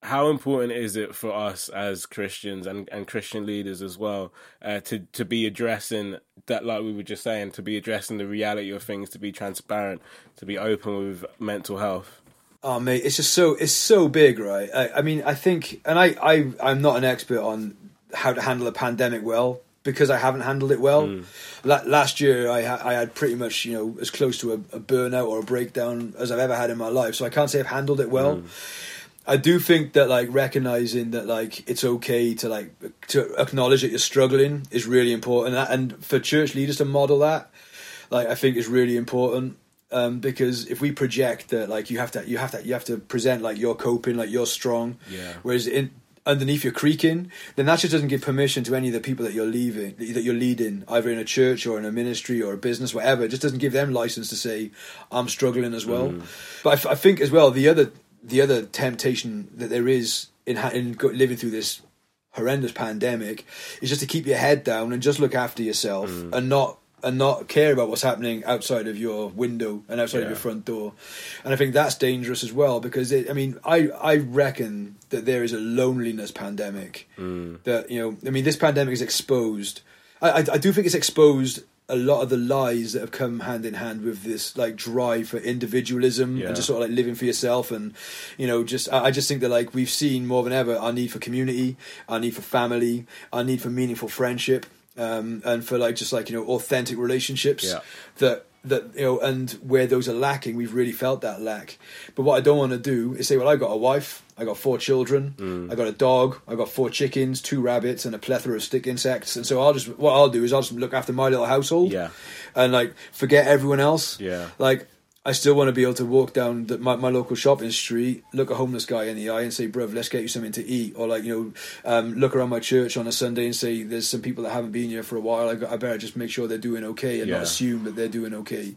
How important is it for us as Christians and, and Christian leaders as well uh, to to be addressing that, like we were just saying, to be addressing the reality of things, to be transparent, to be open with mental health. Oh mate, it's just so it's so big, right? I, I mean, I think, and I, I I'm not an expert on how to handle a pandemic well because I haven't handled it well. Mm. La- last year, I ha- I had pretty much you know as close to a, a, burnout or a breakdown as I've ever had in my life, so I can't say I've handled it well. Mm. I do think that like recognizing that like it's okay to like to acknowledge that you're struggling is really important, and for church leaders to model that, like I think is really important um, because if we project that like you have to you have to you have to present like you're coping like you're strong. Yeah. Whereas in underneath you're creaking then that just doesn't give permission to any of the people that you're leaving that you're leading either in a church or in a ministry or a business whatever. It just doesn't give them license to say i'm struggling as well. Mm. but I, think as well the other the other temptation that there is in, in living through this horrendous pandemic is just to keep your head down and just look after yourself mm. and not and not care about what's happening outside of your window and outside yeah. of your front door. And I think that's dangerous as well because it, I mean, I I reckon that there is a loneliness pandemic mm. that you know. I mean, this pandemic is exposed. I, I, I do think it's exposed a lot of the lies that have come hand in hand with this like drive for individualism yeah. and just sort of like living for yourself and you know just I, I just think that like we've seen more than ever our need for community our need for family our need for meaningful friendship um, and for like just like you know authentic relationships yeah. that that you know and where those are lacking we've really felt that lack. But what i don't want to do is say well i got a wife i got four children mm. i got a dog i got four chickens two rabbits and a plethora of stick insects. And so i'll just what i'll do is i'll just look after my little household yeah. and like forget everyone else. Yeah. Like I still want to be able to walk down the, my, my local shopping street, look a homeless guy in the eye, and say, "Bruv, let's get you something to eat." Or like you know, um, look around my church on a Sunday and say, "There's some people that haven't been here for a while. I, got, I better just make sure they're doing okay and yeah. not assume that they're doing okay."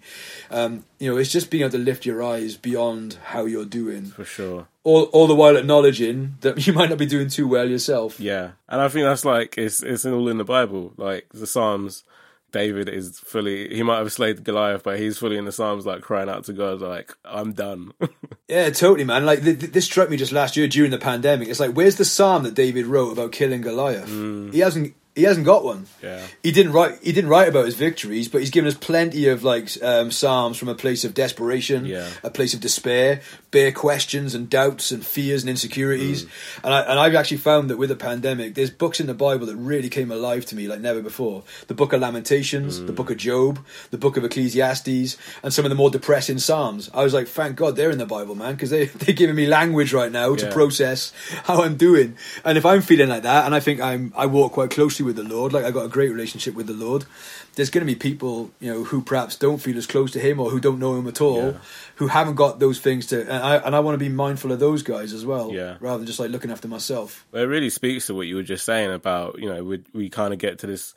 Um, you know, it's just being able to lift your eyes beyond how you're doing, for sure. All, all the while acknowledging that [LAUGHS] you might not be doing too well yourself. Yeah, and I think that's like it's it's all in the Bible, like the Psalms David is fully he might have slayed Goliath, but he's fully in the Psalms like crying out to God like I'm done. [LAUGHS] yeah, totally, man. Like th- th- this struck me just last year during the pandemic. It's like where's the psalm that David wrote about killing Goliath? Mm. He hasn't he hasn't got one. Yeah. He didn't write. He didn't write about his victories, but he's given us plenty of like um, psalms from a place of desperation, yeah. a place of despair, bare questions and doubts and fears and insecurities. Mm. And I and I've actually found that with the pandemic, there's books in the Bible that really came alive to me like never before. The Book of Lamentations, mm. the Book of Job, the Book of Ecclesiastes, and some of the more depressing psalms. I was like, thank God they're in the Bible, man, because they [LAUGHS] they're giving me language right now to process how I'm doing. And if I'm feeling like that, and I think I'm I walk quite closely with the Lord, like I got a great relationship with the Lord. There's going to be people, you know, who perhaps don't feel as close to Him or who don't know Him at all, Yeah. who haven't got those things to. And I and I want to be mindful of those guys as well, Yeah. rather than just like looking after myself. But it really speaks to what you were just saying about you know we we kind of get to this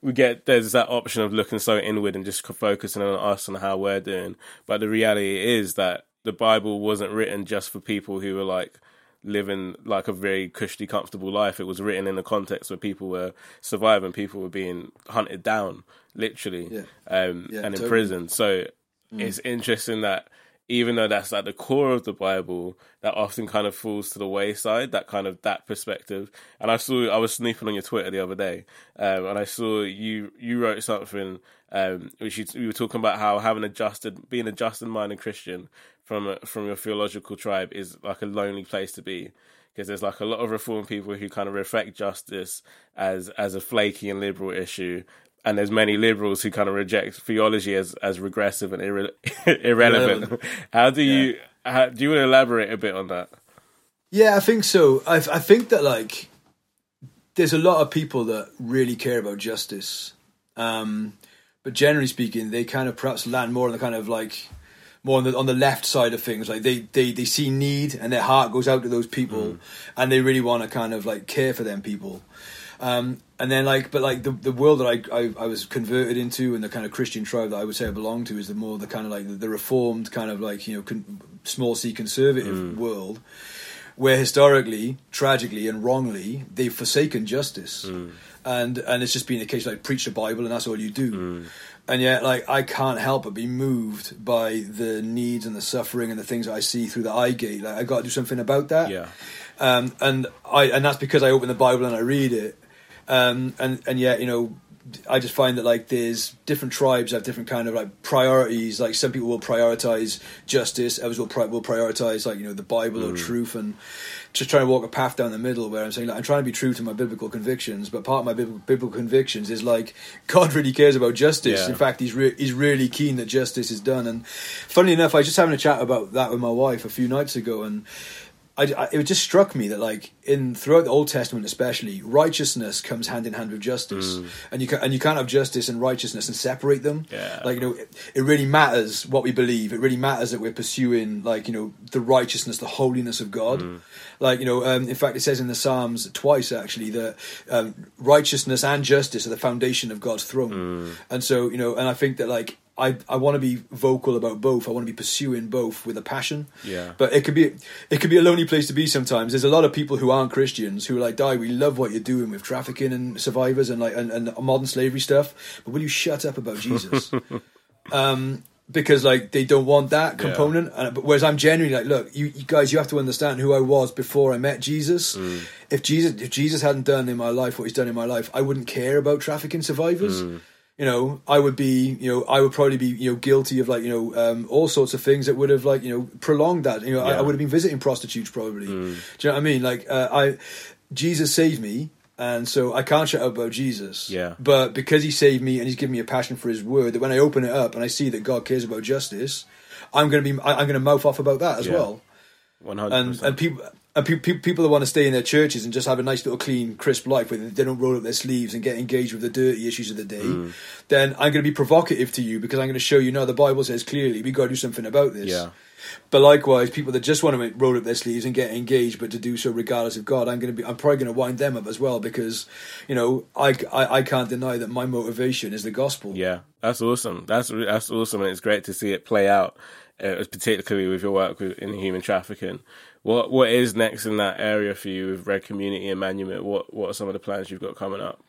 we get there's that option of looking so inward and just focusing on us and how we're doing but the reality is that the bible wasn't written just for people who were like living like a very cushy comfortable life it was written in a context where people were surviving people were being hunted down literally Yeah. um Yeah, and in totally. prison so it's interesting that even though that's at the core of the Bible, that often kind of falls to the wayside. That kind of that perspective. And I saw I was snooping on your Twitter the other day, um, and I saw you you wrote something um, which you, you were talking about how having adjusted, being a just and minded Christian from a, from your theological tribe is like a lonely place to be. Because there's like a lot of reform people who kind of reflect justice as as a flaky and liberal issue, and there's many liberals who kind of reject theology as as regressive and irre- [LAUGHS] irrelevant. How do you how, do you want to elaborate a bit on that? Yeah, I think so. I, I think that like there's a lot of people that really care about justice, um, but generally speaking, they kind of perhaps land more on the kind of like more on the on the left side of things. Like they they they see need and their heart goes out to those people, mm. and they really want to kind of like care for them people. Um, and then like, but like the the world that I, I I was converted into, and the kind of Christian tribe that I would say I belong to is the more the kind of like the, the reformed kind of like you know con- small c conservative mm. world, where historically, tragically, and wrongly they've forsaken justice, mm. and and it's just been a case like preach the Bible and that's all you do. And yet, like, I can't help but be moved by the needs and the suffering and the things that I see through the eye gate. Like, I got to do something about that Yeah. um, and I and that's because I open the Bible and I read it, um, and and yet you know I just find that like there's different tribes have different kind of like priorities. Like some people will prioritize justice, others will pri- will prioritize like you know the Bible or mm. truth, and just trying to walk a path down the middle where I'm saying like I'm trying to be true to my biblical convictions, but part of my biblical, biblical convictions is like [LAUGHS] God really cares about justice. Yeah. In fact, he's re- he's really keen that justice is done. And funnily enough, I was just having a chat about that with my wife a few nights ago, and I, I- it just struck me that like in throughout the Old Testament especially righteousness comes hand in hand with justice. And you can and you can't have justice and righteousness and separate them. Yeah. like you know it, it really matters what we believe. It really matters that we're pursuing like you know the righteousness the holiness of God. Like you know um, in fact it says in the Psalms twice actually that um, righteousness and justice are the foundation of God's throne. And so you know and I think that like I, I want to be vocal about both. I want to be pursuing both with a passion. Yeah. But it could be it could be a lonely place to be sometimes. There's a lot of people who aren't Christians who are like, "Dai, we love what you're doing with trafficking and survivors and like and, and modern slavery stuff, but will you shut up about Jesus?" [LAUGHS] um, because like they don't want that Yeah. component. And, but whereas I'm genuinely like, look, you, you guys, you have to understand who I was before I met Jesus. Mm. If Jesus, if Jesus hadn't done in my life what He's done in my life, I wouldn't care about trafficking survivors. Mm. You know, I would be, you know, I would probably be, you know, guilty of like, you know, um, all sorts of things that would have like, you know, prolonged that. You know, I, Yeah. I would have been visiting prostitutes probably. Do you know what I mean? Like, uh, I, Jesus saved me. And so I can't shut up about Jesus. Yeah. But because he saved me and he's given me a passion for his word, that when I open it up and I see that God cares about justice, I'm going to be, I- I'm going to mouth off about that as Yeah. well. One hundred And percent. and people. And pe- pe- people that want to stay in their churches and just have a nice little clean, crisp life where they don't roll up their sleeves and get engaged with the dirty issues of the day, Mm. then I'm going to be provocative to you because I'm going to show you, no, the Bible says clearly we got to do something about this. Yeah. But likewise, people that just want to roll up their sleeves and get engaged, but to do so regardless of God, I'm going to be, I'm probably going to wind them up as well because, you know, I, I, I can't deny that my motivation is the gospel. Yeah, that's awesome. That's that's awesome, and it's great to see it play out, uh, particularly with your work with, in human trafficking. What what is next in that area for you with Red Community and Manumit? What what are some of the plans you've got coming up?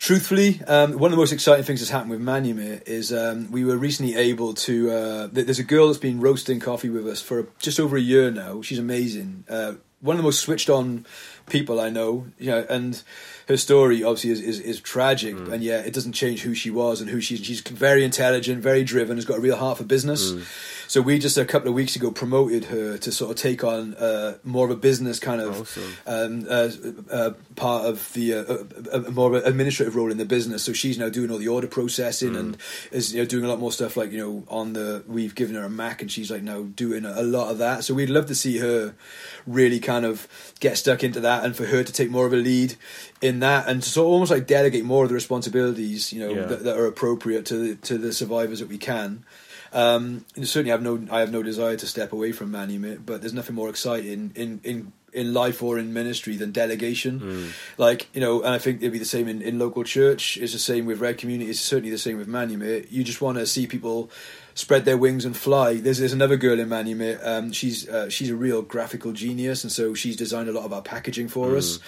Truthfully, um, one of the most exciting things that's happened with Manumit is um, we were recently able to. Uh, th- there's a girl that's been roasting coffee with us for just over a year now. She's amazing. Uh, one of the most switched on people I know. You know, and her story obviously is, is, is tragic, and yet it doesn't change who she was and who she. She's very intelligent, very driven, has got a real heart for business. So we just a couple of weeks ago promoted her to sort of take on uh, more of a business kind of Awesome. um, uh, uh, part of the uh, uh, uh, more of an administrative role in the business. So she's now doing all the order processing and is you know doing a lot more stuff like you know on the. We've given her a Mac and she's like now doing a, lot of that. So we'd love to see her really kind of get stuck into that and for her to take more of a lead in that and to sort of almost like delegate more of the responsibilities you know Yeah. that, that are appropriate to the, to the survivors that we can. Um, and certainly, I have no, I have no desire to step away from Manumit, but there's nothing more exciting in in in life or in ministry than delegation. Like you know, and I think it'd be the same in, in local church. It's the same with Red Community. It's certainly the same with Manumit. You just want to see people spread their wings and fly. There's there's another girl in Manumit. Um, she's uh, she's a real graphical genius, and so she's designed a lot of our packaging for us.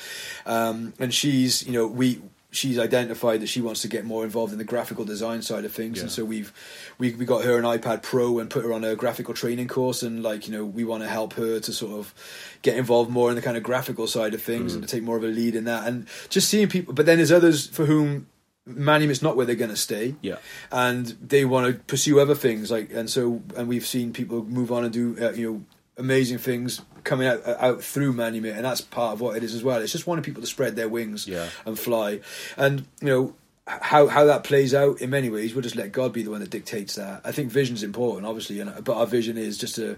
Um, and she's you know we she's identified that she wants to get more involved in the graphical design side of things, and so we've we we got her an iPad Pro and put her on a graphical training course, and like you know we want to help her to sort of get involved more in the kind of graphical side of things and to take more of a lead in that, and just seeing people. But then there's others for whom. Manumit's not where they're going to stay, Yeah. and they want to pursue other things. Like, and so, and we've seen people move on and do, uh, you know, amazing things coming out out through Manumit, and that's part of what it is as well. It's just wanting people to spread their wings Yeah. and fly, and you know how how that plays out in many ways. We'll just let God be the one that dictates that. I think vision's important, obviously, and but our vision is just to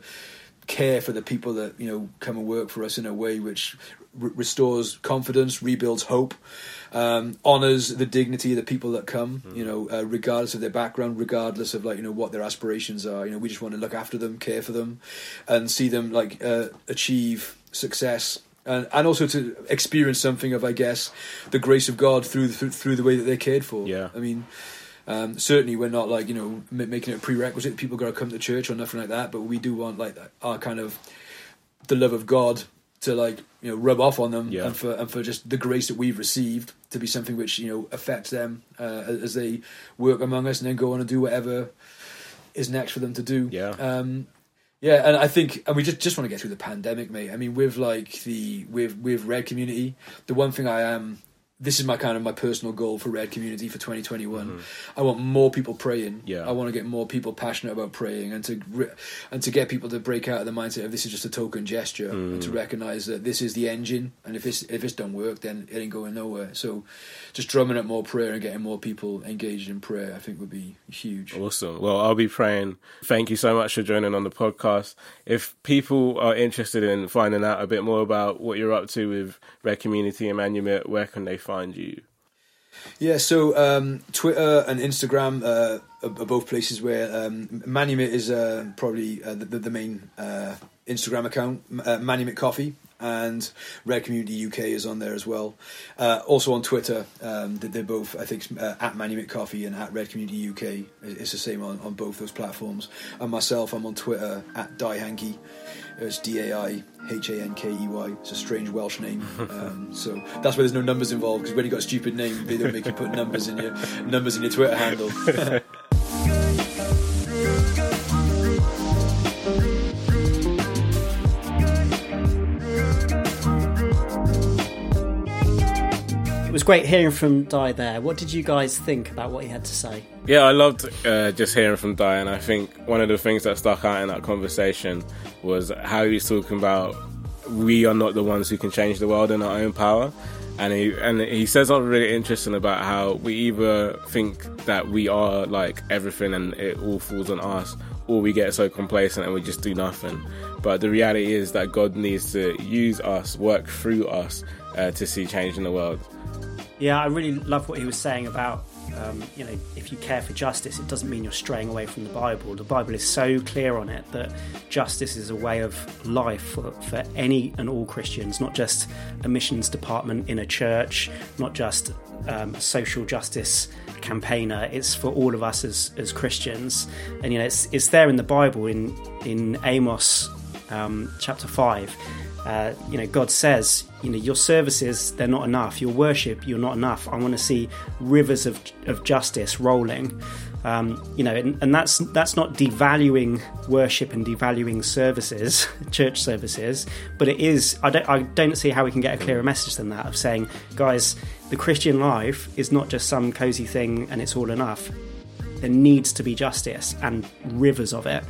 care for the people that you know come and work for us in a way which re- restores confidence, rebuilds hope, um, honors the dignity of the people that come. You know, uh, regardless of their background, regardless of like you know what their aspirations are. You know, we just want to look after them, care for them, and see them like uh, achieve success. And, and also to experience something of, I guess, the grace of God through the, through the way that they're cared for. Yeah. I mean, um, certainly, we're not like you know m- making it a prerequisite. that People got to come to church or nothing like that. But we do want like our kind of the love of God to like you know rub off on them, Yeah. and for and for just the grace that we've received to be something which you know affects them uh, as they work among us and then go on and do whatever is next for them to do. Yeah. Um, yeah, and I think, and we just just want to get through the pandemic, mate. I mean, with like the with with Red Community, the one thing I am, this is my kind of my personal goal for Red Community for 2021. I want more people praying. Mm-hmm. Yeah. I want to get more people passionate about praying, and to re- and to get people to break out of the mindset of this is just a token gesture, and Mm. to recognize that this is the engine, and if this if this don't work, then it ain't going nowhere. So, just drumming up more prayer and getting more people engaged in prayer, I think would be huge. Awesome. Well, I'll be praying. Thank you so much for joining on the podcast. If people are interested in finding out a bit more about what you're up to with Red Community and Manumit, where can they find you? Yeah, so um, Twitter and Instagram uh, are, are both places where um, Manumit is uh, probably uh, the, the main uh, Instagram account, uh, Manumit Coffee, and Red Community UK is on there as well. Uh, also on Twitter, um, they- they're both, I think, uh, at Manumit Coffee and at Red Community UK. It's the same on, on both those platforms. And myself, I'm on Twitter at Dai Hankey. It's D A I H A N K E Y. It's a strange Welsh name, [LAUGHS] um, so that's why there's no numbers involved. Because when you got a stupid name, they don't make you put numbers in your numbers in your Twitter handle. [LAUGHS] great hearing from Dai there. What did you guys think about what he had to say? Yeah, I loved uh, just hearing from Dai, and I think one of the things that stuck out in that conversation was how he was talking about we are not the ones who can change the world in our own power. And he and he says something really interesting about how we either think that we are like everything and it all falls on us, or we get so complacent and we just do nothing. But the reality is that God needs to use us, work through us, uh, to see change in the world. Yeah, I really love what he was saying about, um, you know, if you care for justice, it doesn't mean you're straying away from the Bible. The Bible is so clear on it that justice is a way of life for, for any and all Christians, not just a missions department in a church, not just um, a social justice campaigner. It's for all of us as, as Christians. And, you know, it's, it's there in the Bible in, in Amos um, chapter 5. Uh, you know, God says, you know, your services, they're not enough. Your worship, you're not enough. I want to see rivers of, of justice rolling. Um, you know, and, and that's that's not devaluing worship and devaluing services, [LAUGHS] church services, but it is. I don't I don't see how we can get a clearer message than that of saying, guys, the Christian life is not just some cozy thing and it's all enough there needs to be justice and rivers of it.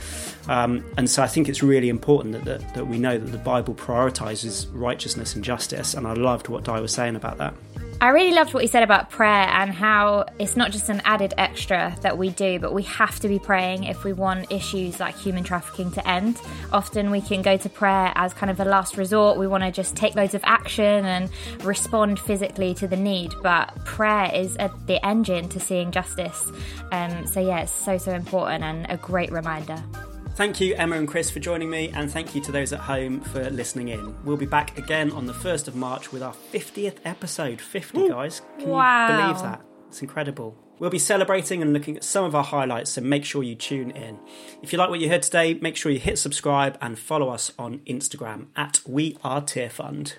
Um, and so I think it's really important that, that, that we know that the Bible prioritizes righteousness and justice. And I loved what Dai was saying about that. I really loved what he said about prayer and how it's not just an added extra that we do, but we have to be praying if we want issues like human trafficking to end. Often we can go to prayer as kind of a last resort. We want to just take loads of action and respond physically to the need, but prayer is a, the engine to seeing justice. Um, so, yeah, it's so, so important and a great reminder. Thank you, Emma and Chris, for joining me, and thank you to those at home for listening in. We'll be back again on the 1st of March with our 50th episode. 50, guys. Can Wow. you believe that? It's incredible. We'll be celebrating and looking at some of our highlights, so make sure you tune in. If you like what you heard today, make sure you hit subscribe and follow us on Instagram at We Are Tearfund.